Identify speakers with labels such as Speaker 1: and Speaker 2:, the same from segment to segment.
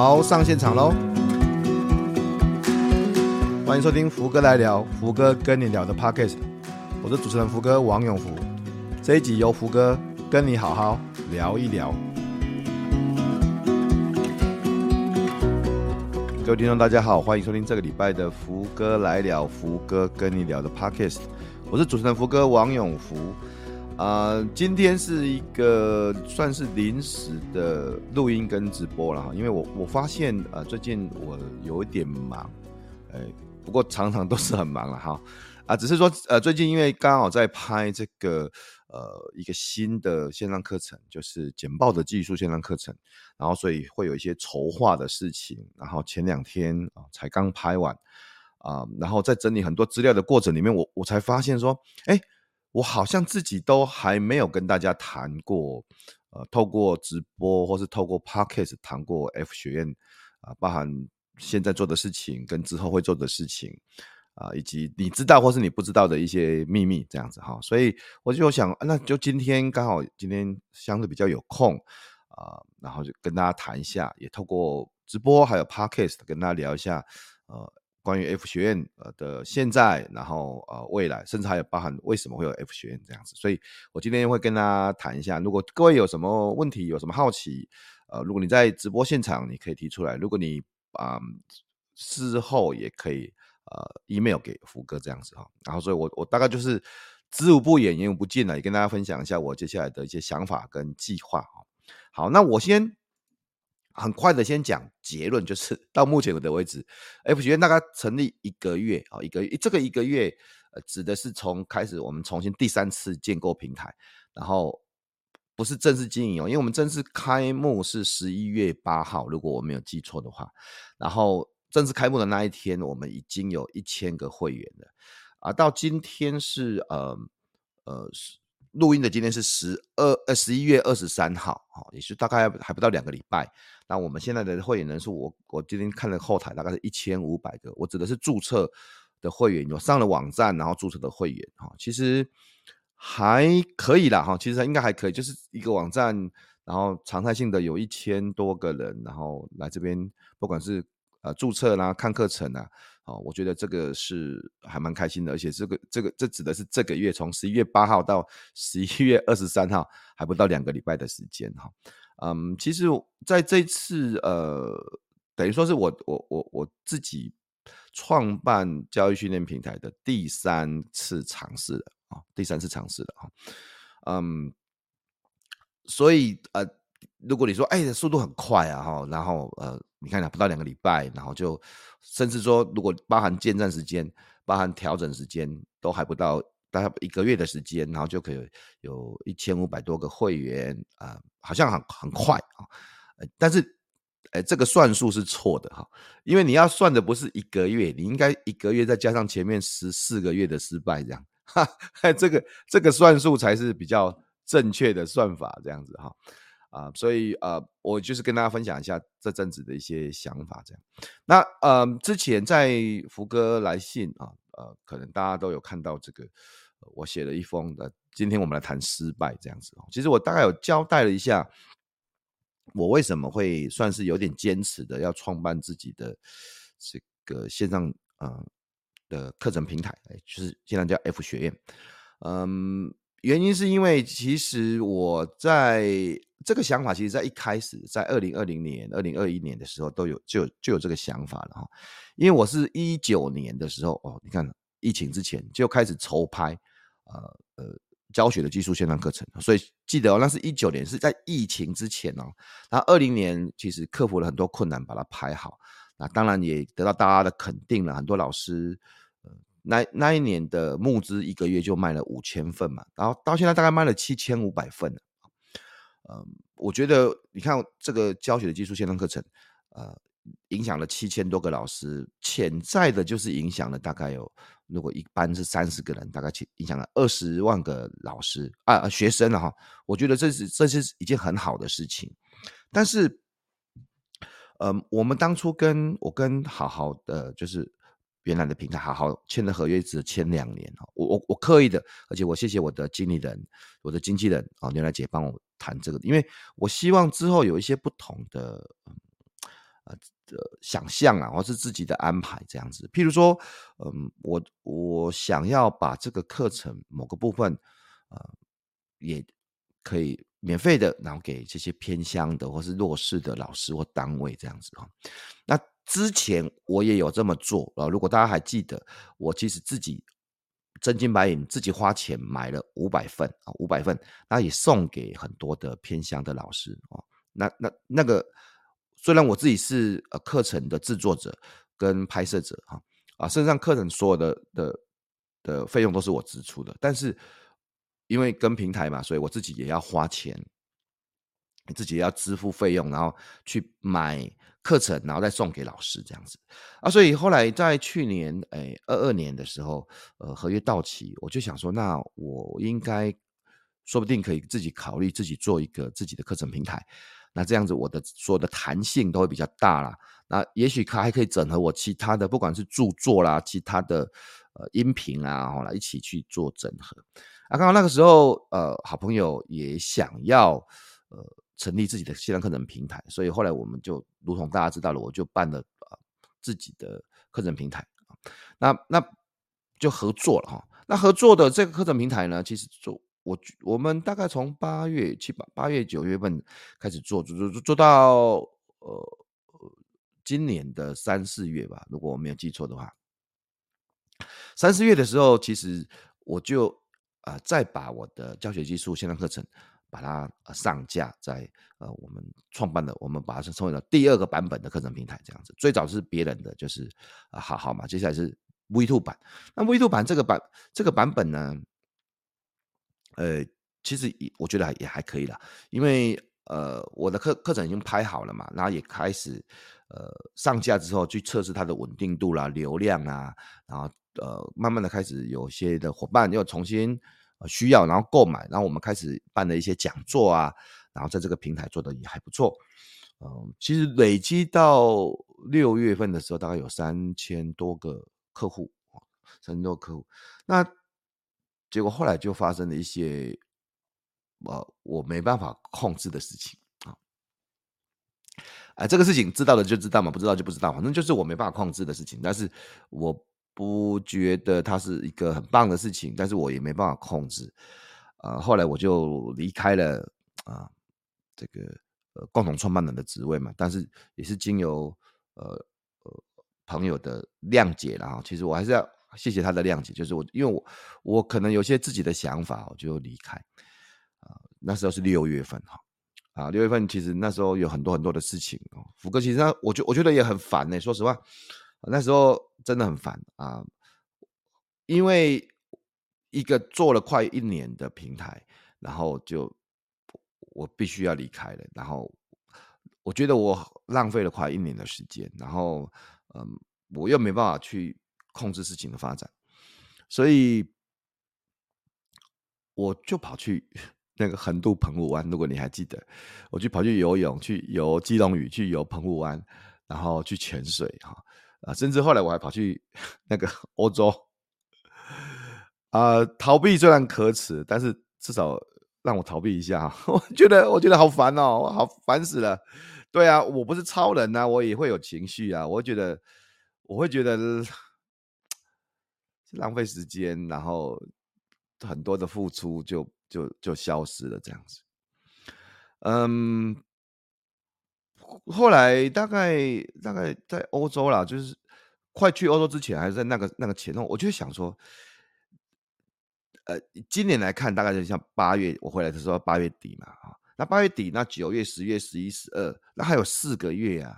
Speaker 1: 好，上现场喽！欢迎收听福哥来聊，福哥跟你聊的 Podcast，我是主持人福哥王永福。这一集由福哥跟你好好聊一聊。各位听众，大家好，欢迎收听这个礼拜的福哥来聊，福哥跟你聊的 Podcast，我是主持人福哥王永福。啊、今天是一个算是临时的录音跟直播了哈，因为我我发现呃最近我有一点忙，哎，不过常常都是很忙了哈，啊，只是说呃最近因为刚好在拍这个呃一个新的线上课程，就是简报的技术线上课程，然后所以会有一些筹划的事情，然后前两天啊、才刚拍完啊、然后在整理很多资料的过程里面，我我才发现说，哎。我好像自己都还没有跟大家谈过，呃，透过直播或是透过 Podcast 谈过 F 学院啊、呃，包含现在做的事情跟之后会做的事情啊、呃，以及你知道或是你不知道的一些秘密这样子哈，所以我就想，那就今天刚好今天相对比较有空啊、呃，然后就跟大家谈一下，也透过直播还有 Podcast 跟大家聊一下，呃。关于 F 学院呃的现在，然后呃未来，甚至还有包含为什么会有 F 学院这样子，所以我今天会跟大家谈一下。如果各位有什么问题，有什么好奇，呃，如果你在直播现场，你可以提出来；如果你啊、事后也可以呃 email 给福哥这样子哈。然后，所以我我大概就是知无不言，言无不尽了，也跟大家分享一下我接下来的一些想法跟计划。好，那我先。很快的，先讲结论，就是 到目前的为止，F 学院大概成立一个月啊，一个月，这个一个月呃，指的是从开始我们重新第三次建构平台，然后不是正式经营哦，因为我们正式开幕是十一月八号，如果我没有记错的话，然后正式开幕的那一天，我们已经有一千个会员了。啊，到今天是呃呃录音的今天是十二呃十一月二十三号，哦，也是大概还不到两个礼拜。那我们现在的会员人数，我我今天看了后台，大概是一千五百个。我指的是注册的会员，有上了网站然后注册的会员哈，其实还可以啦哈，其实应该还可以，就是一个网站，然后常态性的有一千多个人，然后来这边，不管是呃注册啦、看课程啊，哦，我觉得这个是还蛮开心的，而且这个这个这指的是这个月从十一月八号到 十一月二十三号，还不到两个礼拜的时间哈。嗯，其实在这次呃，等于说是我我我我自己创办教育训练平台的第三次尝试了啊，第三次尝试了哈，嗯，所以呃，如果你说哎，速度很快啊哈，然后呃，你看不到两个礼拜，然后就甚至说如果包含建站时间、包含调整时间，都还不到。大概一个月的时间，然后就可以有一千五百多个会员啊、好像很很快啊、但是，哎、这个算数是错的哈，因为你要算的不是一个月，你应该一个月再加上前面十四个月的失败，这样，哈，这个这个算数才是比较正确的算法，这样子哈，啊、所以呃，我就是跟大家分享一下这阵子的一些想法，这样。那呃，之前在福哥来信啊。呃，可能大家都有看到这个，我写了一封的。今天我们来谈失败这样子哦。其实我大概有交代了一下，我为什么会算是有点坚持的，要创办自己的这个线上呃的课程平台，就是现在叫 F 学院。嗯，原因是因为其实我在这个想法，其实在一开始，在二零二零年、二零二一年的时候都有就有就有这个想法了哈。因为我是一九年的时候哦，你看疫情之前就开始筹拍，呃呃教学的技术线上课程，所以记得哦，那是一九年是在疫情之前哦。那二零年其实克服了很多困难，把它拍好。那当然也得到大家的肯定了，很多老师，那那一年的募资一个月就卖了五千份嘛，然后到现在大概卖了七千五百份。嗯，我觉得你看这个教学的技术线上课程，呃。影响了七千多个老师，潜在的就是影响了大概有，如果一班是三十个人，大概影响了二十万个老师啊学生了哈。我觉得这是这是一件很好的事情，但是，嗯，我们当初跟我跟好好的就是原来的平台好好签的合约只签两年哦，我我我刻意的，而且我谢谢我的经理人，我的经纪人啊，牛奶姐帮我谈这个，因为我希望之后有一些不同的。呃的想象啊，或是自己的安排这样子。譬如说，嗯，我我想要把这个课程某个部分，呃，也可以免费的，然后给这些偏乡的或是弱势的老师或单位这样子哈。那之前我也有这么做啊，如果大家还记得，我其实自己。真金白银自己花钱买了五百份啊，五百份，那也送给很多的偏乡的老师啊。那那那个虽然我自己是呃课程的制作者跟拍摄者哈啊，甚至上课程所有的的的费用都是我支出的，但是因为跟平台嘛，所以我自己也要花钱，自己要支付费用，然后去买。课程，然后再送给老师这样子啊，所以后来在去年诶二二年的时候，呃，合约到期，我就想说，那我应该说不定可以自己考虑自己做一个自己的课程平台，那这样子我的所有的弹性都会比较大啦。那也许它还可以整合我其他的，不管是著作啦，其他的呃音频啊，好啦，一起去做整合。啊，刚好那个时候，呃，好朋友也想要呃。成立自己的线上课程平台，所以后来我们就如同大家知道了，我就办了呃自己的课程平台，那那就合作了哈。那合作的这个课程平台呢，其实做我我们大概从八月七八八月九月份开始做，做做做做到呃今年的三四月吧，如果我没有记错的话，三四月的时候，其实我就啊、再把我的教学技术线上课程。把它上架在呃我们创办的，我们把它称为了第二个版本的课程平台这样子。最早是别人的，就是啊好好嘛。接下来是 V Two 版。那 V Two 版这个版这个版本呢，呃，其实也我觉得也还可以啦，因为呃我的课课程已经拍好了嘛，然后也开始呃上架之后去测试它的稳定度啦、流量啊，然后呃慢慢的开始有些的伙伴又重新。需要，然后购买，然后我们开始办了一些讲座啊，然后在这个平台做的也还不错，嗯，其实累积到六月份的时候，大概有三千多个客户，三千多个客户，那结果后来就发生了一些，呃，我没办法控制的事情啊，啊，这个事情知道的就知道嘛，不知道就不知道，反正就是我没办法控制的事情，但是我。不觉得它是一个很棒的事情，但是我也没办法控制，啊、呃，后来我就离开了啊、呃，这个呃共同创办人的职位嘛，但是也是经由呃呃朋友的谅解，然后其实我还是要谢谢他的谅解，就是我因为我我可能有些自己的想法，我就离开，啊、那时候是六月份哈，啊，六月份其实那时候有很多很多的事情，福哥其实我觉我觉得也很烦呢、欸，说实话。那时候真的很烦啊，因为一个做了快一年的平台，然后就我必须要离开了，然后我觉得我浪费了快一年的时间，然后嗯，我又没办法去控制事情的发展，所以我就跑去那个横渡澎湖湾，如果你还记得，我就跑去游泳，去游基隆屿，去游澎湖湾，然后去潜水哈。啊，甚至后来我还跑去 那个 欧洲，啊、逃避虽然可耻，但是至少让我逃避一下。我觉得，我觉得好烦哦，我好烦死了。对啊，我不是超人呐、啊，我也会有情绪啊。我觉得，我会觉得是浪费时间，然后很多的付出就就就消失了，这样子。嗯。后来大概大概在欧洲啦，就是快去欧洲之前，还是在那个那个前后，我就想说，呃，今年来看，大概就像八月我回来的时候，八月底嘛，啊，那八月底，那九月、十月、十一、十二，那还有四个月啊，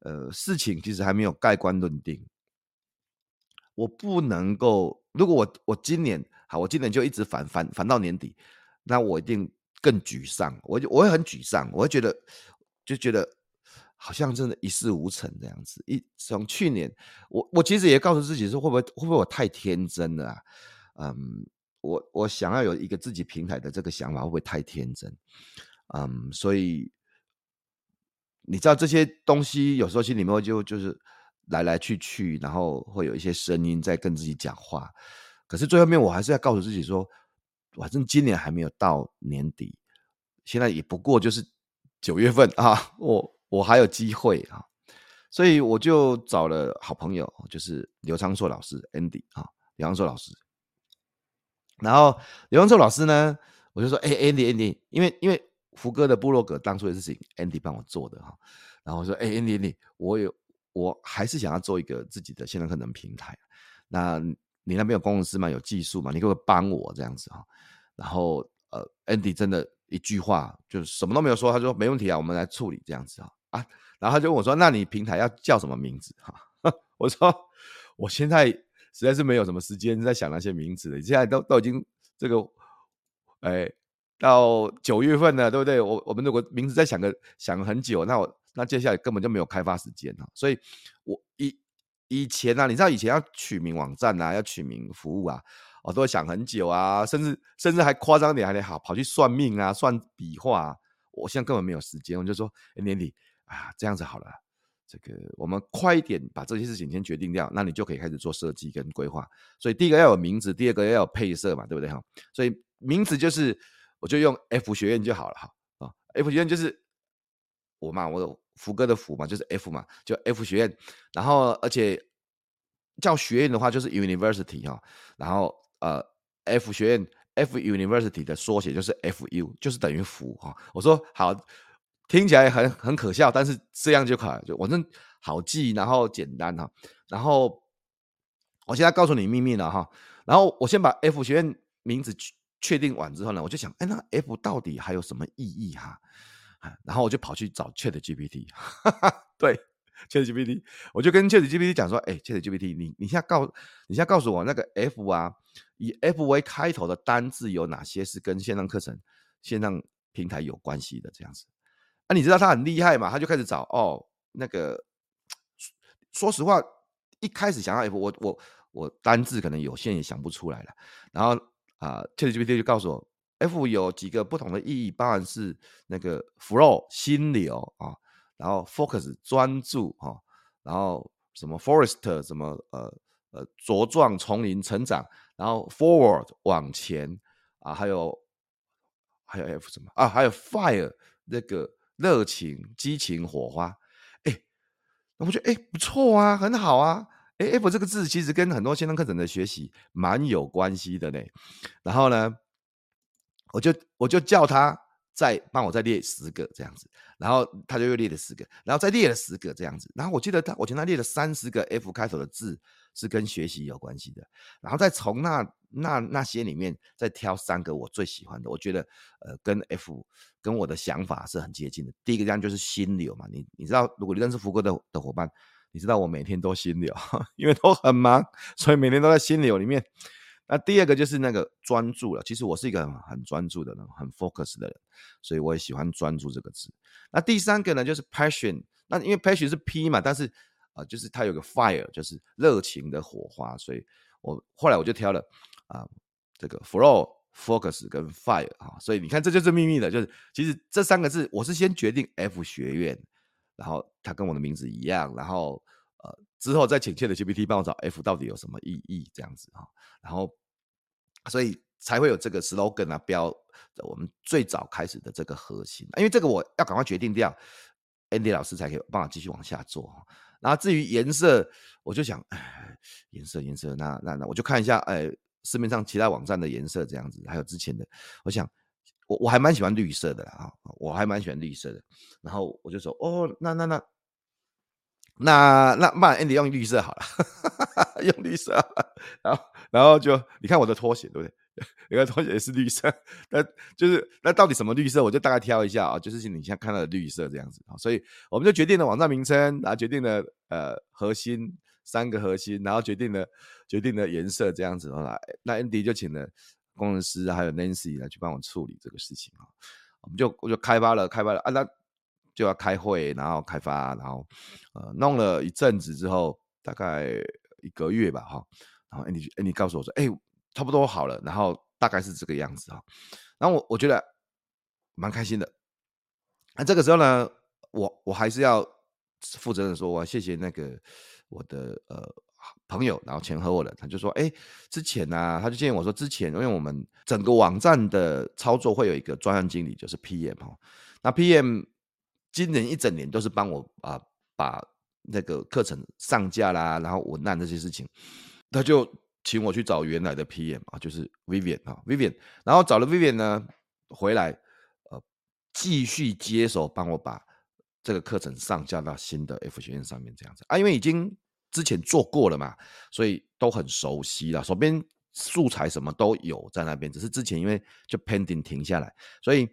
Speaker 1: 呃，事情其实还没有盖棺论定，我不能够，如果我我今年好，我今年就一直烦烦烦到年底，那我一定更沮丧，我就我会很沮丧，我会觉得就觉得。好像真的一事无成这样子。一从去年，我我其实也告诉自己说，会不会会不会我太天真了啊？嗯，我我想要有一个自己平台的这个想法，会不会太天真？嗯，所以你知道这些东西，有时候心里面就就是来来去去，然后会有一些声音在跟自己讲话。可是最后面，我还是要告诉自己说，反正今年还没有到年底，现在也不过就是九月份 啊，我。我还有机会啊，所以我就找了好朋友，就是刘昌硕老师 Andy 啊，刘昌硕老师。然后刘昌硕老师呢，我就说，哎，Andy Andy，因为因为福哥的部落格当初也是请 Andy 帮我做的哈。然后我说，哎，Andy Andy，我有我还是想要做一个自己的线上课程平台。那你那边有公司吗？有技术吗？你可不可以帮我这样子哈？然后呃，Andy 真的一句话就是什么都没有说，他说没问题啊，我们来处理这样子啊啊。然后他就问我说：“那你平台要叫什么名字？”哈，我说：“我现在实在是没有什么时间在想那些名字了。现在都都已经这个，哎，到九月份了，对不对？我我们如果名字再想个想很久，那我那接下来根本就没有开发时间了。所以，我以以前啊，你知道以前要取名网站啊，要取名服务啊，我都会想很久啊，甚至甚至还夸张点，还得好跑去算命啊，算笔画啊。我现在根本没有时间，我就说，年底。”啊，这样子好了，这个我们快一点把这些事情先决定掉，那你就可以开始做设计跟规划。所以第一个要有名字，第二个要有配色嘛，对不对哈？所以名字就是我就用 F 学院就好了哈啊，F 学院就是我嘛，我有福哥的福嘛，就是 F 嘛，就 F 学院。然后而且叫学院的话就是 University 哈，然后呃 F 学院 F University 的缩写就是 FU，就是等于福哈。我说好。听起来很很可笑，但是这样就可，就反正好记，然后简单哈。然后我现在告诉你秘密了哈。然后我先把 F 学院名字确定完之后呢，我就想，哎，那 F 到底还有什么意义哈？然后我就跑去找 ChatGPT，哈 哈对，ChatGPT，我就跟 ChatGPT 讲说，哎，ChatGPT，你你现在告你现在告诉我那个 F 啊，以 F 为开头的单字有哪些是跟线上课程、线上平台有关系的这样子。你知道他很厉害嘛？他就开始找哦，那个说实话，一开始想要 F，我我我单字可能有限，也想不出来了。然后啊，ChatGPT 就告诉我，F 有几个不同的意义，包含是那个 flow 心流啊，然后 focus 专注哈，然后什么 forest 什么呃呃茁壮丛林成长，然后 forward 往前啊，还有还有 F 什么啊？还有 fire 那个。热情、激情、火花，哎，我觉得哎不错啊，很好啊，哎，F 这个字其实跟很多线上课程的学习蛮有关系的呢。然后呢，我就我就叫他再帮我再列十个这样子，然后他就又列了十个，然后再列了十个这样子，然后我记得他，我前他列了三十个 F 开头的字是跟学习有关系的，然后再从那那那些里面再挑三个我最喜欢的，我觉得呃跟 F。跟我的想法是很接近的。第一个这样就是心流嘛，你你知道，如果你认识福哥的的伙伴，你知道我每天都心流，因为都很忙，所以每天都在心流里面。那第二个就是那个专注了，其实我是一个很很专注的人，很 focus 的人，所以我也喜欢专注这个字。那第三个呢，就是 passion。那因为 passion 是 P 嘛，但是啊、呃，就是它有个 fire，就是热情的火花，所以我后来我就挑了啊、这个 flow。Focus 跟 Fire 啊，所以你看，这就是秘密的，就是其实这三个字，我是先决定 F 学院，然后它跟我的名字一样，然后呃之后再请 ChatGPT 帮我找 F 到底有什么意义这样子哈，然后所以才会有这个 slogan 啊标我们最早开始的这个核心，因为这个我要赶快决定掉，Andy 老师才可以帮我继续往下做。然后至于颜色，我就想，哎，颜色颜色，那那那我就看一下，哎。市面上其他网站的颜色这样子，还有之前的，我想我我还蛮喜欢绿色的啊，我还蛮喜欢绿色的。然后我就说，哦，那那那那那那 Andy 用绿色好了，用绿色。然后然后就你看我的拖鞋对不对？你看拖鞋也是绿色，那就是那到底什么绿色？我就大概挑一下啊，就是你现在看到的绿色这样子。所以我们就决定了网站名称，然后决定了呃核心。三个核心，然后决定了决定了颜色这样子啊，那 Andy 就请了工程师还有 Nancy 来去帮我处理这个事情啊，我们就我就开发了开发了啊，那就要开会，然后开发，然后呃弄了一阵子之后，大概一个月吧哈，然后 Andy Andy 告诉我说，哎，差不多好了，然后大概是这个样子哈，然后我我觉得蛮开心的，那这个时候呢，我我还是要负责任说，我谢谢那个。我的呃朋友，然后前合伙人，他就说：“哎，之前呢、啊，他就建议我说，之前因为我们整个网站的操作会有一个专案经理，就是 PM 哈。那 PM 今年一整年都是帮我啊把那个课程上架啦，然后文案这些事情，他就请我去找原来的 PM 啊，就是 Vivian 啊，Vivian，然后找了 Vivian 呢回来，呃，继续接手帮我把这个课程上架到新的 F 学院上面这样子啊，因为已经之前做过了嘛，所以都很熟悉了，手边素材什么都有在那边，只是之前因为就 pending 停下来，所以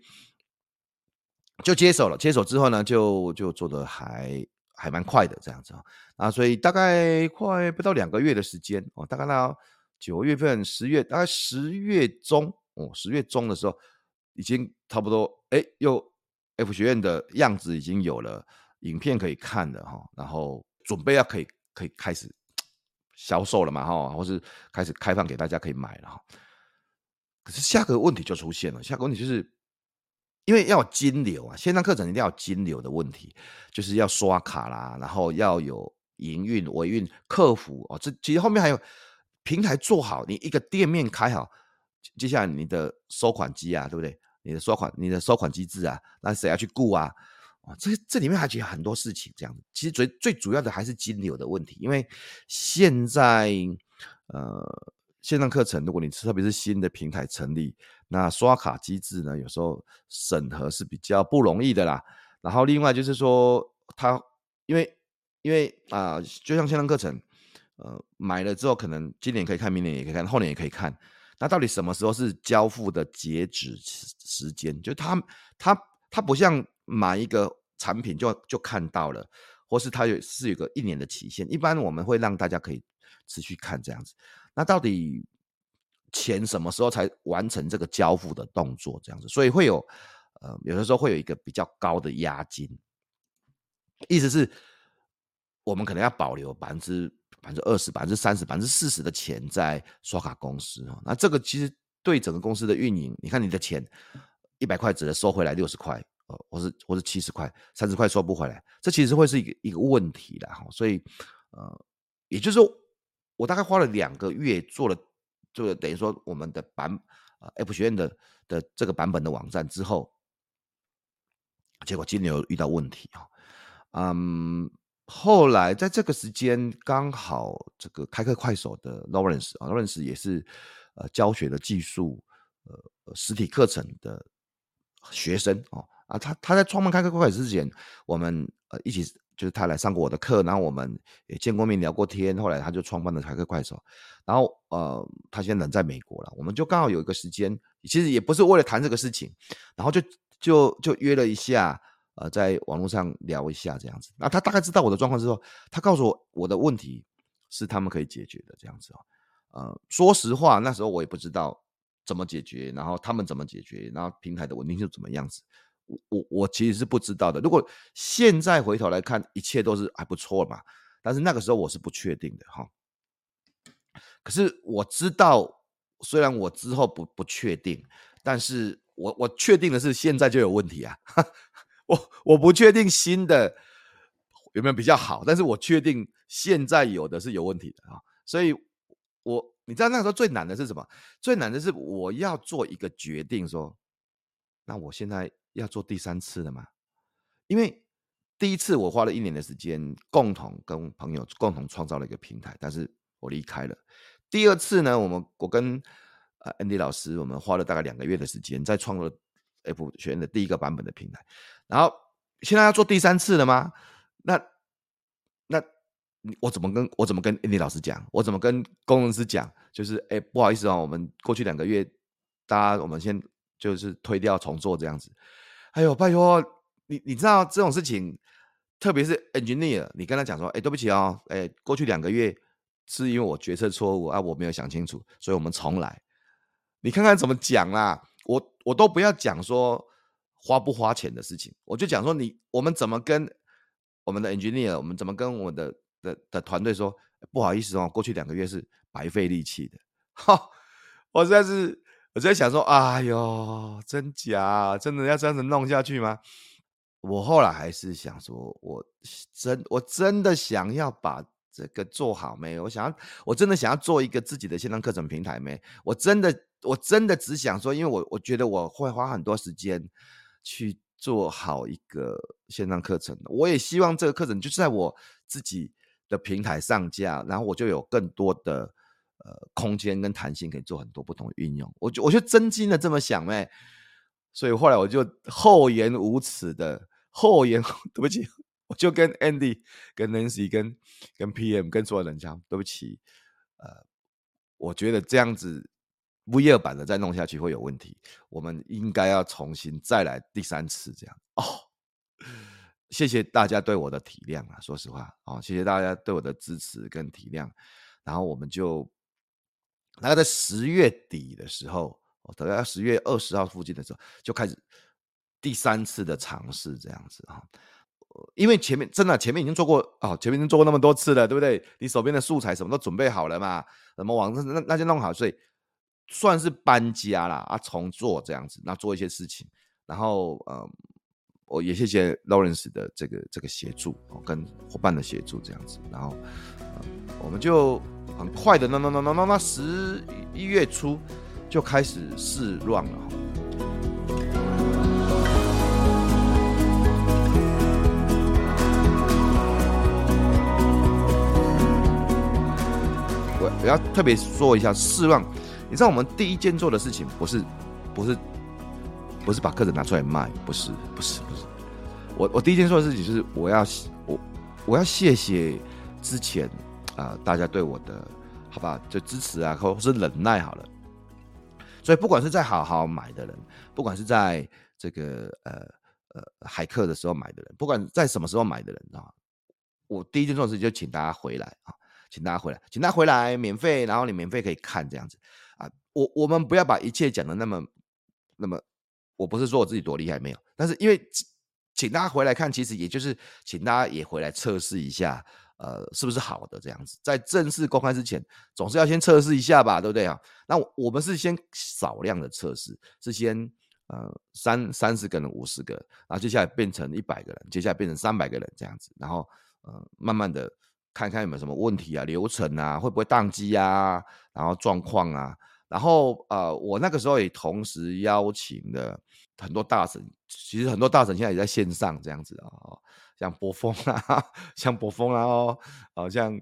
Speaker 1: 就接手了。接手之后呢，就就做的还。还蛮快的这样子啊，啊，所以大概快不到两个月的时间哦，大概到九月份、十月，大概十月中哦，十月中的时候，已经差不多，哎，又 F 学院的样子已经有了，影片可以看了哈，然后准备要可以可以开始销售了嘛哈，或是开始开放给大家可以买了哈。可是下个问题就出现了，下个问题就是。因为要有金流啊，线上课程一定要有金流的问题，就是要刷卡啦，然后要有营运、维运、客服哦。这其实后面还有平台做好，你一个店面开好，接下来你的收款机啊，对不对？你的收款、你的收款机制啊，那谁要去顾啊？哦，这这里面还有很多事情，这样。其实最最主要的还是金流的问题，因为现在呃。线上课程，如果你特别是新的平台成立，那刷卡机制呢，有时候审核是比较不容易的啦。然后另外就是说，它因为因为啊、就像线上课程，呃，买了之后可能今年可以看，明年也可以看，后年也可以看。那到底什么时候是交付的截止时间？就它它它不像买一个产品就就看到了，或是它有是有个一年的期限。一般我们会让大家可以持续看这样子。那到底钱什么时候才完成这个交付的动作？这样子，所以会有呃，有的时候会有一个比较高的押金，意思是，我们可能要保留百分之百分之二十、百分之三十、百分之四十的钱在刷卡公司啊。那这个其实对整个公司的运营，你看你的钱一百块只能收回来六十块，呃，或是或是七十块、三十块收不回来，这其实会是一个一个问题的哈。所以呃，也就是说。我大概花了两个月做了，就等于说我们的版啊 F 学院的的这个版本的网站之后，结果金流遇到问题啊，嗯，后来在这个时间刚好这个开课快手的 Lawrence 啊，Lawrence 也是呃教学的技术呃实体课程的学生哦啊，他他在创办开课快手之前，我们呃一起。就是他来上过我的课，然后我们也见过面聊过天，后来他就创办了开课快手，然后呃，他现在人在美国了，我们就刚好有一个时间，其实也不是为了谈这个事情，然后就就就约了一下，呃，在网络上聊一下这样子。那他大概知道我的状况之后，他告诉我我的问题是他们可以解决的这样子哦。呃，说实话，那时候我也不知道怎么解决，然后他们怎么解决，然后平台的稳定性怎么样子。我我其实是不知道的。如果现在回头来看，一切都是还不错嘛。但是那个时候我是不确定的哈。可是我知道，虽然我之后不不确定，但是我我确定的是现在就有问题啊。我我不确定新的有没有比较好，但是我确定现在有的是有问题的啊。所以我你知道那个时候最难的是什么？最难的是我要做一个决定，说那我现在。要做第三次了吗？因为第一次我花了一年的时间，共同跟朋友共同创造了一个平台，但是我离开了。第二次呢，我们我跟呃 Andy 老师，我们花了大概两个月的时间，在创了 F 学院的第一个版本的平台。然后现在要做第三次了吗？那那我怎么跟我怎么跟 Andy 老师讲？我怎么跟工程师讲？就是哎，不好意思啊，我们过去两个月，大家我们先就是推掉重做这样子。哎呦，拜托你，你知道这种事情，特别是 engineer，你跟他讲说，哎，对不起哦，哎，过去两个月是因为我决策错误啊，我没有想清楚，所以我们重来。你看看怎么讲啦？我我都不要讲说花不花钱的事情，我就讲说你我们怎么跟我们的 engineer，我们怎么跟我的的的团队说，不好意思哦，过去两个月是白费力气的。哈，我实在是。我在想说，哎呦，真假？真的要这样子弄下去吗？我后来还是想说，我真我真的想要把这个做好没？我想要，我真的想要做一个自己的线上课程平台没？我真的，我真的只想说，因为我我觉得我会花很多时间去做好一个线上课程。我也希望这个课程就是在我自己的平台上架，然后我就有更多的呃空间跟弹性，可以做很多不同的运用。我就我就真心的这么想呗，所以后来我就厚颜无耻的厚颜，对不起，我就跟 Andy、跟 Nancy、跟跟 PM、跟所有人讲，对不起，呃，我觉得这样子。V 二版的再弄下去会有问题，我们应该要重新再来第三次这样哦。谢谢大家对我的体谅啊，说实话哦，谢谢大家对我的支持跟体谅。然后我们就大概在十月底的时候，大概十月二十号附近的时候，就开始第三次的尝试这样子啊。因为前面真的前面已经做过哦，前面已经做过那么多次了，对不对？你手边的素材什么都准备好了嘛，什么网站那那就弄好，所以。算是搬家啦，啊，重做这样子，那做一些事情，然后嗯，我也谢谢 Lawrence 的这个这个协助，哦跟伙伴的协助这样子，然后，我们就很快的，那那那那那那十一月初就开始试 run 了。我我要特别说一下试乱。你知道我们第一件做的事情不是，不是，不是把课程拿出来卖，不是，不是，不是。我我第一件做的事情就是我要我我要谢谢之前啊、大家对我的好吧就支持啊，或是忍耐好了。所以不管是在好好买的人，不管是在这个呃呃海客的时候买的人，不管在什么时候买的人啊，我第一件做的事情就请大家回来啊，请大家回来，请大家回来免费，然后你免费可以看这样子啊。我我们不要把一切讲的那么那么，我不是说我自己多厉害没有，但是因为请大家回来看，其实也就是请大家也回来测试一下，呃，是不是好的这样子，在正式公开之前，总是要先测试一下吧，对不对啊？那我们是先少量的测试，是先呃三三十个人、五十个，然后接下来变成一百个人，接下来变成三百个人这样子，然后呃慢慢的看看有没有什么问题啊、流程啊，会不会宕机啊，然后状况啊。然后呃，我那个时候也同时邀请了很多大神，其实很多大神现在也在线上这样子啊、像博峰啊，像博峰啊哦，哦像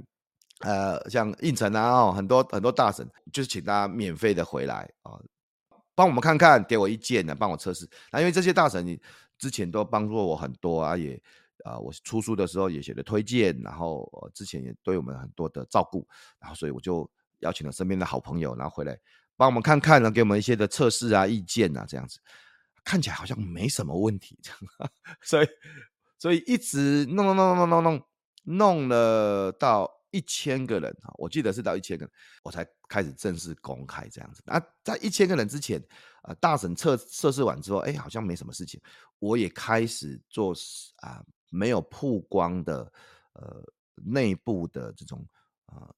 Speaker 1: 呃像应城啊哦，很多很多大神，就是请大家免费的回来啊、哦，帮我们看看，给我意见呢，帮我测试。那因为这些大神你之前都帮助我很多啊，也啊、我出书的时候也写的推荐，然后、之前也对我们很多的照顾，然后所以我就。邀请了身边的好朋友，然后回来帮我们看看，呢，给我们一些的测试啊、意见啊，这样子看起来好像没什么问题，这样，所以所以一直弄弄弄弄弄弄弄了到一千个人啊，我记得是到一千个人，我才开始正式公开这样子。那在一千个人之前，呃，大神测测试完之后，哎，好像没什么事情，我也开始做啊、呃，没有曝光的呃内部的这种啊。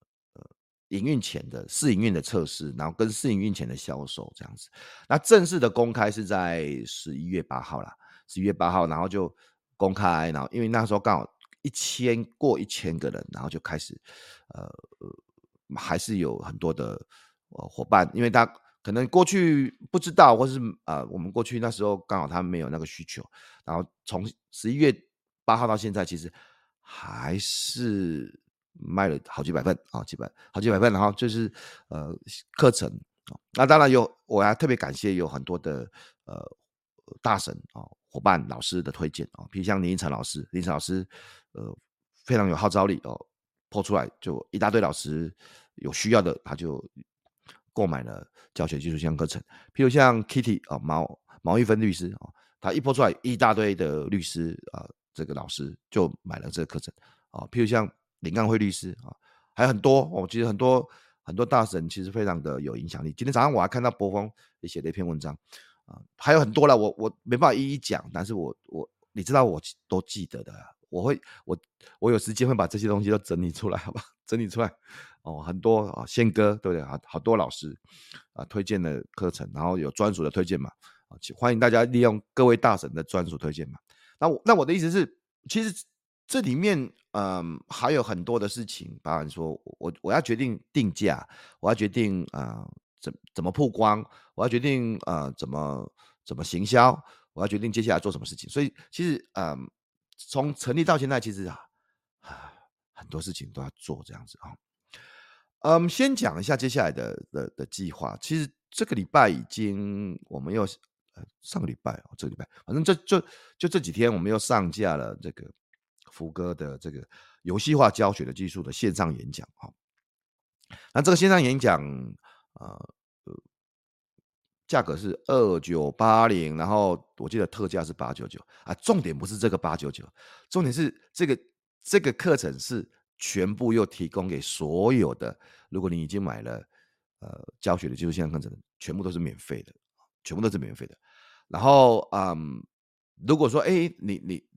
Speaker 1: 营运前的试营运的测试，然后跟试营运前的销售这样子。那正式的公开是在十一月八号啦，十一月八号，然后就公开，然后因为那时候刚好一千过一千个人，然后就开始，呃，还是有很多的伙伴，因为他可能过去不知道，或是呃我们过去那时候刚好他没有那个需求，然后从十一月八号到现在，其实还是。卖了好几百份啊，几百好几百份，然后就是呃课程啊，那当然有，我还特别感谢有很多的呃大神啊伙伴老师的推荐啊，比如像林依晨老师，林依晨老师呃非常有号召力哦，po 出来就一大堆老师有需要的他就购买了教学技术线上课程，譬如像 Kitty 啊毛毛玉芬律师啊，他一 po 出来一大堆的律师啊这个老师就买了这个课程啊，譬如像。林刚辉律师啊，还有很多哦，其实很多很多大神其实非常的有影响力。今天早上我还看到博峰也写了一篇文章啊，还有很多了，我我没办法一一讲，但是我我你知道我都记得的，我会我我有时间会把这些东西都整理出来，好吧？整理出来哦，很多啊，宪哥对不对？好，好多老师啊推荐的课程，然后有专属的推荐嘛啊，欢迎大家利用各位大神的专属推荐嘛。那我那我的意思是，其实这里面。嗯，还有很多的事情，包含说，我我要决定定价，我要决定啊、怎怎么曝光，我要决定啊、呃，怎么怎么行销，我要决定接下来做什么事情。所以其实，嗯，从成立到现在，其实啊，很多事情都要做这样子啊。嗯，先讲一下接下来的的的计划。其实这个礼拜已经，我们又呃上个礼拜哦，这个礼拜，反正这就就这几天，我们又上架了这个福哥的这个游戏化教学的技术的线上演讲哈。那这个线上演讲，呃。价格是二九八零，然后我记得特价是八九九啊。重点不是这个八九九，重点是这个这个课程是全部又提供给所有的。如果你已经买了呃教学的技术线上课程，全部都是免费的，全部都是免费的。然后嗯，如果说哎你你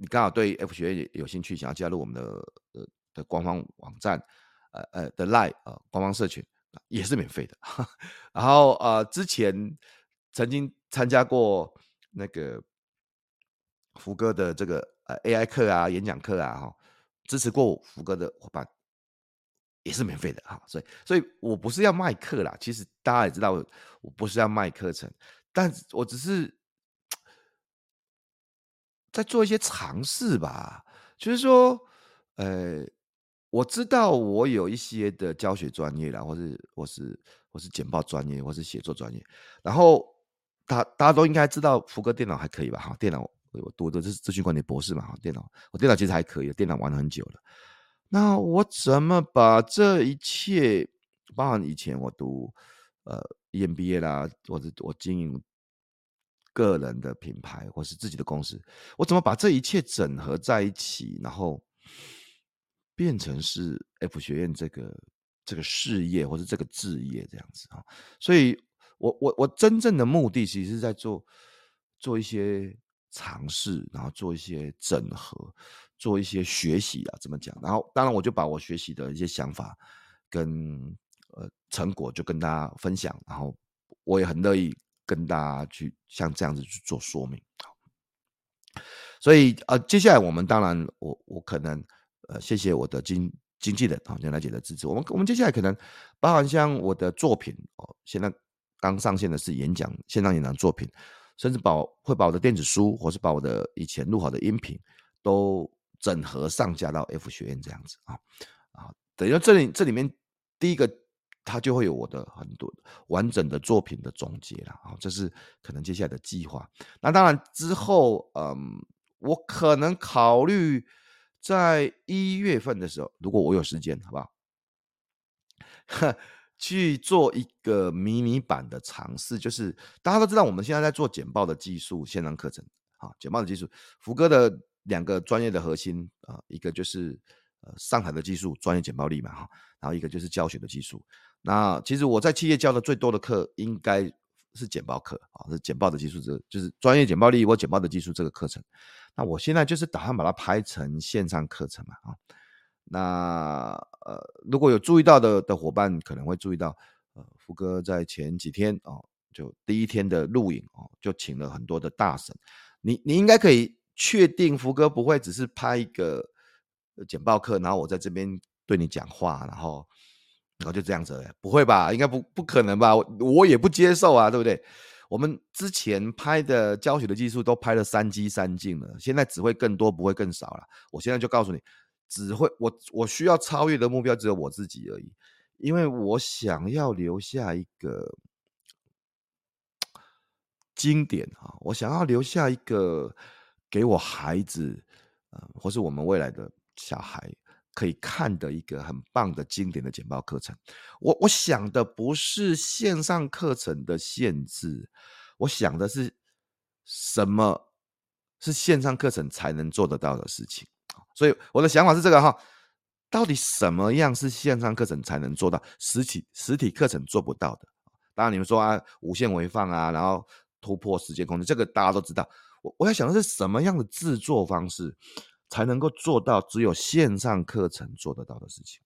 Speaker 1: 你刚好对 F 学院有兴趣，想要加入我们的呃的官方网站，呃呃的 Line、呃、官方社群。也是免费的，然后呃，之前曾经参加过那个福哥的这个呃 AI 课啊、演讲课啊，哈，支持过福哥的伙伴也是免费的哈，所以所以我不是要卖课啦，其实大家也知道，我不是要卖课程，但我只是在做一些尝试吧，就是说，呃。我知道我有一些的教学专业啦，或是我是我是简报专业，或是写作专业。然后大大家都应该知道福哥电脑还可以吧？哈，电脑我读的是资讯管理博士嘛，哈，电脑我电脑其实还可以，电脑玩了很久了。那我怎么把这一切，包含以前我读呃 EMBA 啦，或者我经营个人的品牌或是自己的公司，我怎么把这一切整合在一起，然后？变成是 F 学院这个这个事业或者这个志业这样子啊，所以我我我真正的目的其实是在做做一些尝试，然后做一些整合，做一些学习啊，怎么讲？然后当然我就把我学习的一些想法跟呃成果就跟大家分享，然后我也很乐意跟大家去像这样子去做说明。所以呃，接下来我们当然我我可能。呃，谢谢我的经经纪人啊，袁来姐的支持。我们我们接下来可能包含像我的作品哦，现在刚上线的是演讲线上演讲作品，甚至把会把我的电子书，或是把我的以前录好的音频都整合上架到 F 学院这样子啊啊，等于这里这里面第一个，它就会有我的很多完整的作品的总结了啊，这是可能接下来的计划。那当然之后，嗯，我可能考虑。在一月份的时候，如果我有时间，好不好？去做一个迷你版的尝试，就是大家都知道，我们现在在做简报的技术线上课程，啊，简报的技术，福哥的两个专业的核心啊，一个就是呃上海的技术，专业简报力嘛，哈，然后一个就是教学的技术。那其实我在企业教的最多的课，应该是简报课啊，是简报的技术，这就是专业简报力或简报的技术这个课程。那我现在就是打算把它拍成线上课程嘛，啊，那呃，如果有注意到的的伙伴，可能会注意到，呃，福哥在前几天哦，就第一天的录影哦，就请了很多的大神，你你应该可以确定，福哥不会只是拍一个简报课，然后我在这边对你讲话，然后然后就这样子，不会吧？应该不不可能吧？我也不接受啊，对不对？我们之前拍的教学的技术都拍了三机三镜了，现在只会更多，不会更少了。我现在就告诉你，只会我我需要超越的目标只有我自己而已，因为我想要留下一个经典啊，我想要留下一个给我孩子，呃，或是我们未来的小孩。可以看的一个很棒的经典的简报课程，我我想的不是线上课程的限制，我想的是什么是线上课程才能做得到的事情。所以我的想法是这个哈，到底什么样是线上课程才能做到实体实体课程做不到的？当然你们说啊，无限回放啊，然后突破时间空间，这个大家都知道。我我在想的是什么样的制作方式？才能够做到只有线上课程做得到的事情，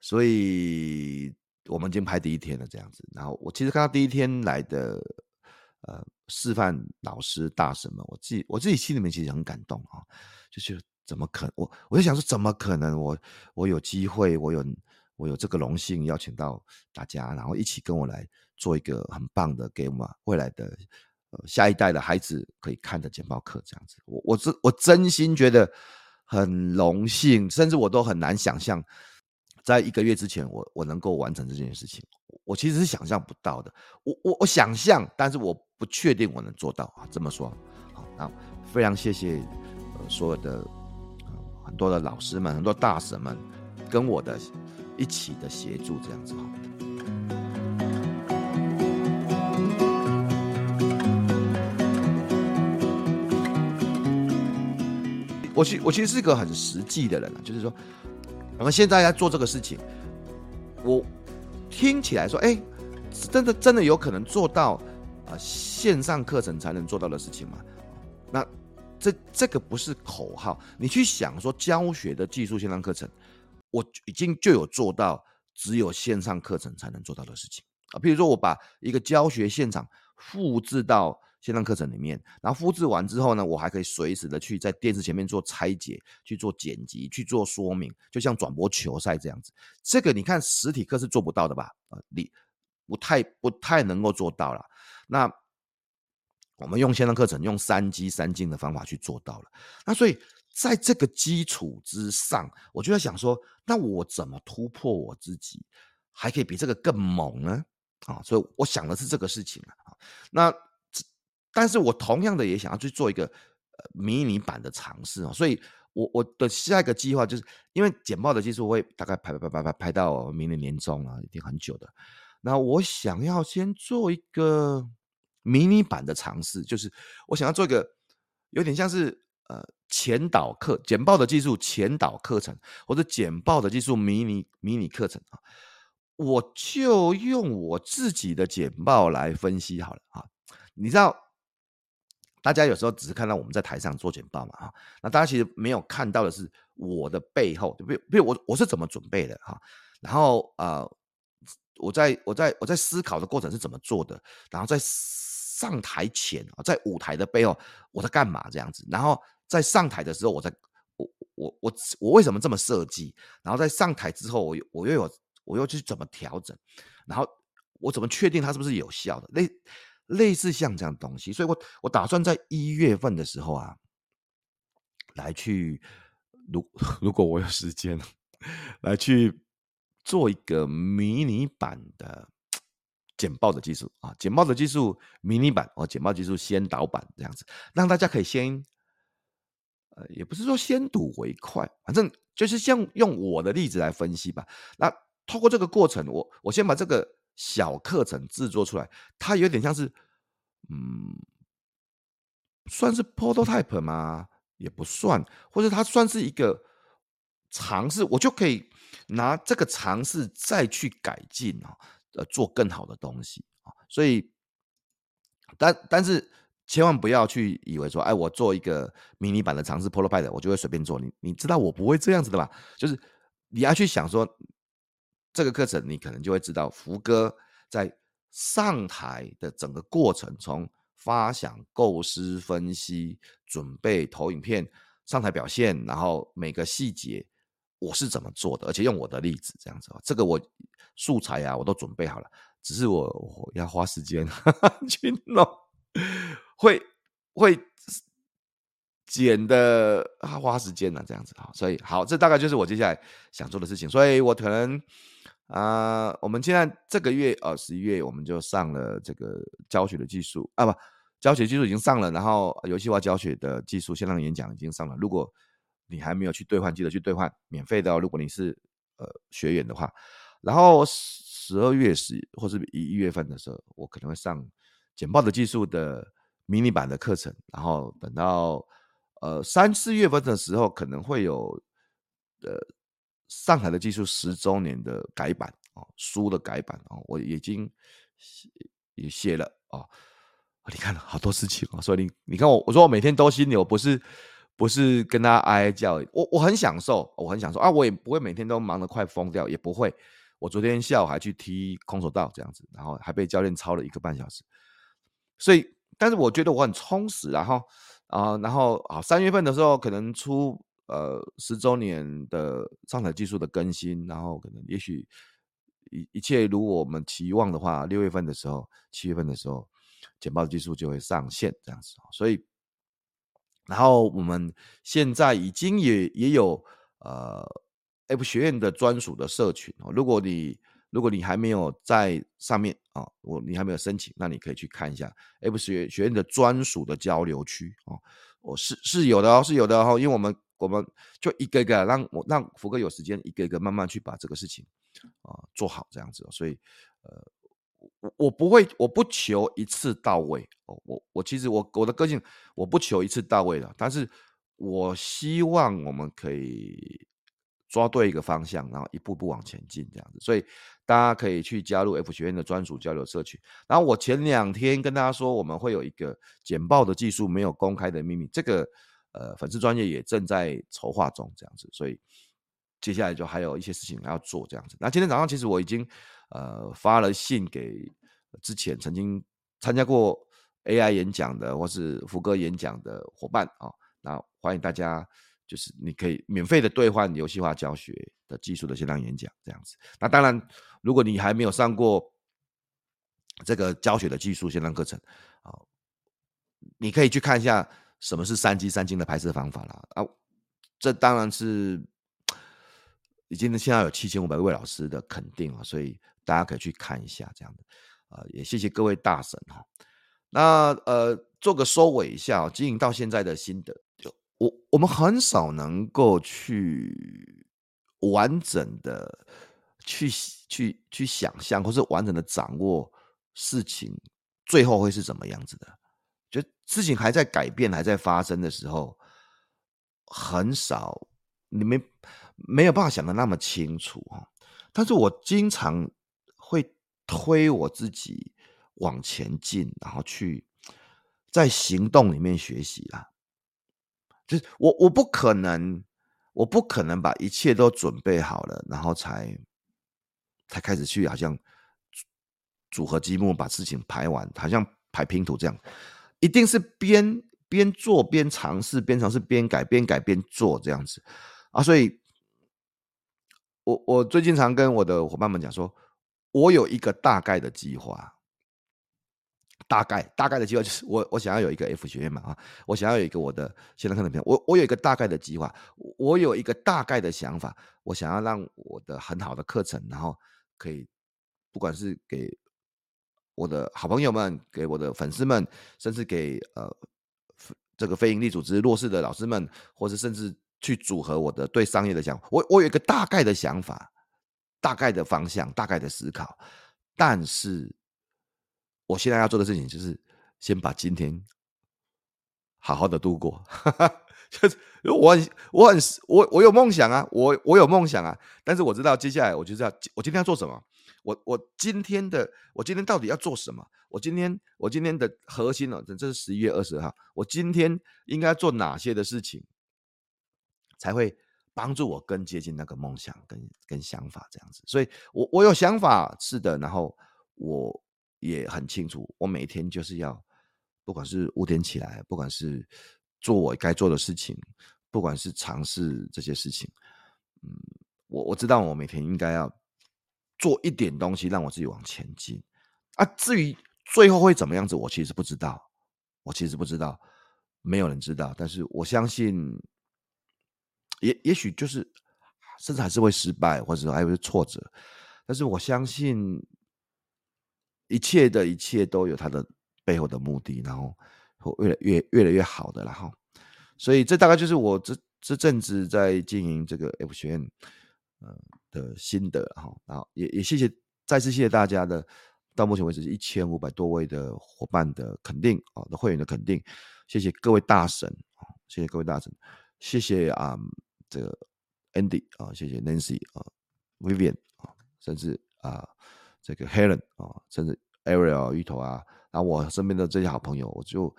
Speaker 1: 所以我们已经拍第一天了，这样子。然后我其实看到第一天来的呃示范老师大神们，我自己我自己心里面其实很感动啊，就是怎么可能我我就想说怎么可能我我有机会我有我有这个荣幸邀请到大家，然后一起跟我来做一个很棒的给我们未来的下一代的孩子可以看的简报课这样子。我我真我真心觉得很荣幸，甚至我都很难想象，在一个月之前我我能够完成这件事情，我其实是想象不到的。我我我想象，但是我不确定我能做到啊。这么说，好，那非常谢谢所有的、很多的老师们，很多大神们跟我的一起的协助这样子。我其我其实是个很实际的人啊，就是说，我们现在在做这个事情，我听起来说，哎，真的真的有可能做到啊，线上课程才能做到的事情吗？那这这个不是口号，你去想说教学的技术线上课程，我已经就有做到只有线上课程才能做到的事情啊，比如说我把一个教学现场复制到。线上课程里面，然后复制完之后呢，我还可以随时的去在电视前面做拆解、去做剪辑、去做说明，就像转播球赛这样子。这个你看实体课是做不到的吧？啊，你不太不太能够做到了。那我们用线上课程，用三机三镜的方法去做到了。那所以在这个基础之上，我就在想说，那我怎么突破我自己，还可以比这个更猛呢？啊，所以我想的是这个事情啊。那。但是我同样的也想要去做一个呃迷你版的尝试啊，所以我我的下一个计划就是，因为简报的技术会大概排排排排排到明年年中啊，一定很久的。那我想要先做一个迷你版的尝试，就是我想要做一个有点像是呃前导课简报的技术前导课程，或者简报的技术迷你迷你课程啊，我就用我自己的简报来分析好了啊，你知道。大家有时候只是看到我们在台上做简报嘛，哈，那大家其实没有看到的是我的背后，比如比如我我是怎么准备的哈，然后呃，我在我在我在思考的过程是怎么做的，然后在上台前啊，在舞台的背后我在干嘛这样子，然后在上台的时候我在我我我我为什么这么设计，然后在上台之后我我又有我又去怎么调整，然后我怎么确定它是不是有效的？那。类似像这样东西，所以我我打算在一月份的时候啊，来去，如 如果我有时间，来去做一个迷你版的简报的技术啊，简报的技术迷你版哦，简报技术先导版这样子，让大家可以先，呃，也不是说先睹为快，反正就是像用我的例子来分析吧。那透过这个过程，我我先把这个。小课程制作出来，它有点像是，嗯，算是 prototype 吗？也不算，或者它算是一个尝试，我就可以拿这个尝试再去改进啊，呃，做更好的东西啊。所以，但但是千万不要去以为说，哎，我做一个迷你版的尝试 prototype，我就会随便做。你你知道我不会这样子的吧？就是你要去想说。这个课程你可能就会知道，福哥在上台的整个过程，从发想、构思、分析、准备投影片、上台表现，然后每个细节我是怎么做的，而且用我的例子这样子。这个我素材啊，我都准备好了，只是我，我要花时间 去弄，会会剪的花时间呢，这样子啊。所以好，这大概就是我接下来想做的事情，所以我可能。啊、我们现在这个月呃，十一月我们就上了这个教学的技术啊，不，教学技术已经上了，然后游戏化教学的技术线上演讲已经上了。如果你还没有去兑换，记得去兑换，免费的哦。如果你是呃学员的话，然后十二月十或是一月份的时候，我可能会上简报的技术的迷你版的课程，然后等到呃三四月份的时候，可能会有呃。上海的技术十周年的改版哦，书的改版哦，我已经写也写了哦。你看了好多事情啊，所以你你看我，我说我每天都心流，不是不是跟他哀哀叫，我我很享受，我很享受啊，我也不会每天都忙得快疯掉，也不会。我昨天下午还去踢空手道这样子，然后还被教练操了一个半小时。所以，但是我觉得我很充实，然后啊，然后啊，三月份的时候可能出。呃，十周年的上台技术的更新，然后可能也许一一切如我们期望的话，六月份的时候，七月份的时候，简报技术就会上线这样子。所以，然后我们现在已经也也有呃 F 学院的专属的社群哦。如果你如果你还没有在上面啊，我你还没有申请，那你可以去看一下 F 学学院的专属的交流区哦。我是是有的哦，是有的哦，因为我们我们就一个一个让我让福哥有时间一个一个慢慢去把这个事情啊做好这样子，所以呃我我不会我不求一次到位哦，我我其实我我的个性我不求一次到位的，但是我希望我们可以。抓对一个方向，然后一步步往前进，这样子。所以大家可以去加入 F 学院的专属交流社群。然后我前两天跟大家说，我们会有一个简报的技术没有公开的秘密，这个呃粉丝专业也正在筹划中，这样子。所以接下来就还有一些事情要做，这样子。那今天早上其实我已经呃发了信给之前曾经参加过 AI 演讲的或是福哥演讲的伙伴啊，那欢迎大家。就是你可以免费的兑换游戏化教学的技术的线上演讲这样子。那当然，如果你还没有上过这个教学的技术线上课程啊，你可以去看一下什么是三基三金的拍摄方法啦。啊。这当然是已经现在有七千五百位老师的肯定啊，所以大家可以去看一下这样的啊。也谢谢各位大神哈。那呃，做个收尾一下，经营到现在的心得。我我们很少能够去完整的去去去想象，或是完整的掌握事情最后会是怎么样子的。就事情还在改变、还在发生的时候，很少你没没有办法想的那么清楚啊。但是我经常会推我自己往前进，然后去在行动里面学习啦。就是我，我不可能，我不可能把一切都准备好了，然后才才开始去，好像组合积木，把事情排完，好像排拼图这样，一定是边边做边尝试，边尝试边改，边改边做这样子啊。所以，我我最近常跟我的伙伴们讲说，我有一个大概的计划。大概大概的计划就是我我想要有一个 F 学院嘛啊，我想要有一个我的线上课程片，我我有一个大概的计划，我有一个大概的想法，我想要让我的很好的课程，然后可以不管是给我的好朋友们，给我的粉丝们，甚至给呃这个非营利组织弱势的老师们，或者甚至去组合我的对商业的想法，我我有一个大概的想法，大概的方向，大概的思考，但是。我现在要做的事情就是先把今天好好的度过，就是我很我很我我有梦想啊，我我有梦想啊，但是我知道接下来我就是要我今天要做什么，我我今天的我今天到底要做什么？我今天我今天的核心呢？这是十一月二十号，我今天应该做哪些的事情，才会帮助我更接近那个梦想跟跟想法这样子？所以我我有想法是的，然后我。也很清楚，我每天就是要，不管是五点起来，不管是做我该做的事情，不管是尝试这些事情，嗯，我我知道我每天应该要做一点东西，让我自己往前进。啊，至于最后会怎么样子，我其实不知道，我其实不知道，没有人知道。但是我相信，也也许就是，甚至还是会失败，或者还会挫折。但是我相信。一切的一切都有它的背后的目的，然后会越来越越来越好的，然后，所以这大概就是我这这阵子在经营这个 F 学院呃的心得，然后，然后也也谢谢再次谢谢大家的到目前为止是一千五百多位的伙伴的肯定啊的会员的肯定，谢谢各位大神啊，谢谢各位大神，谢谢啊这个 Andy 啊，谢谢 Nancy 啊，Vivian 啊，甚至啊。这个 Helen 啊，甚至 Ariel 芋头啊，然后我身边的这些好朋友，我就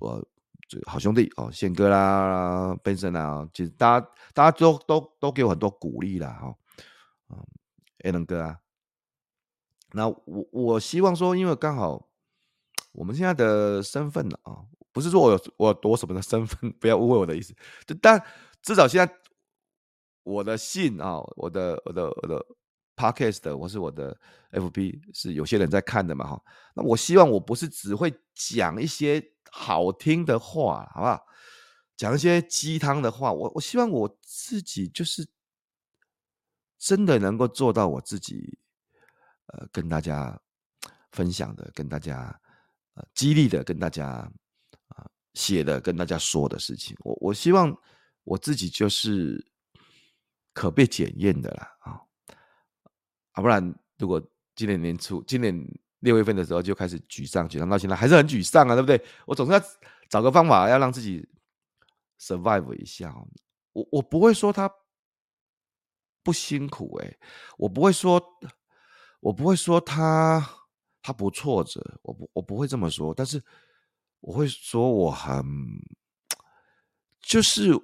Speaker 1: 我这个好兄弟哦，宪哥啦，Benson 啊，其实大家大家都都都给我很多鼓励啦。哈，嗯，Allen 哥啊，那我我希望说，因为刚好我们现在的身份呢啊，不是说我有我有多什么的身份，不要误会我的意思，就但至少现在我的信啊，我的我的我的。Podcast 的，或是我的 FB 是有些人在看的嘛哈。那我希望我不是只会讲一些好听的话，好不好？讲一些鸡汤的话，我我希望我自己就是真的能够做到我自己，呃，跟大家分享的，跟大家呃激励的，跟大家、呃、写的，跟大家说的事情。我我希望我自己就是可被检验的啦啊，啊，不然如果今年年初，今年六月份的时候就开始沮丧，沮丧到现在还是很沮丧啊，对不对？我总是要找个方法要让自己。survive 一下，我我不会说他不辛苦哎、我不会说，我不会说他他不挫折，我不我不会这么说，但是我会说我很，就是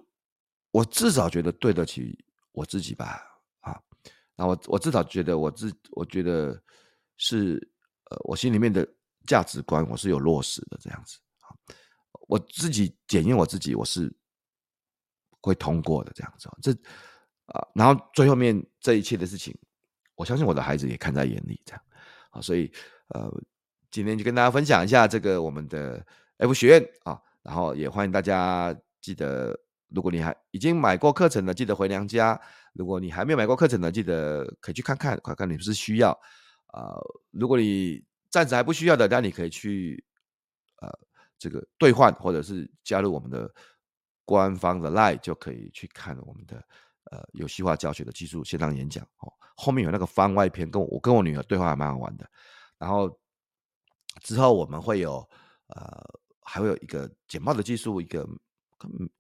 Speaker 1: 我至少觉得对得起我自己吧，那我我至少觉得我自我觉得是呃我心里面的价值观我是有落实的这样子啊，我自己检验我自己，我是。会通过的这样子，这啊，然后最后面这一切的事情，我相信我的孩子也看在眼里，这样啊，所以呃，今天就跟大家分享一下这个我们的 F 学院啊，然后也欢迎大家记得，如果你还已经买过课程的，记得回娘家；如果你还没有买过课程的，记得可以去看看，看看你是不是需要啊。如果你暂时还不需要的，那你可以去呃这个兑换或者是加入我们的。官方的 LINE 就可以去看我们的呃游戏化教学的技术线上演讲哦，后面有那个番外篇，跟我我跟我女儿对话还蛮好玩的。然后之后我们会有呃还会有一个简报的技术，一个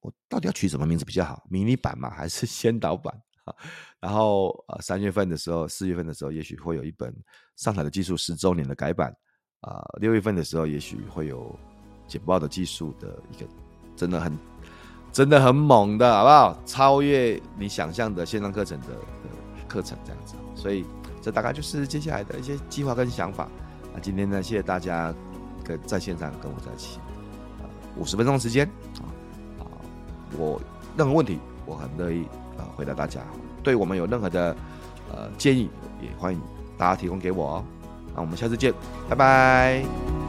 Speaker 1: 我到底要取什么名字比较好？迷你版吗？还是先导版啊？然后呃三月份的时候，四月份的时候，也许会有一本上台的技术十周年的改版啊。呃，六月份的时候，也许会有简报的技术的一个真的很。真的很猛的，好不好？超越你想象的线上课程的课程这样子，所以这大概就是接下来的一些计划跟想法。那今天呢，谢谢大家跟在线上跟我在一起，五十分钟时间，我任何问题我很乐意啊回答大家。对我们有任何的呃建议，也欢迎大家提供给我哦。那我们下次见，拜拜。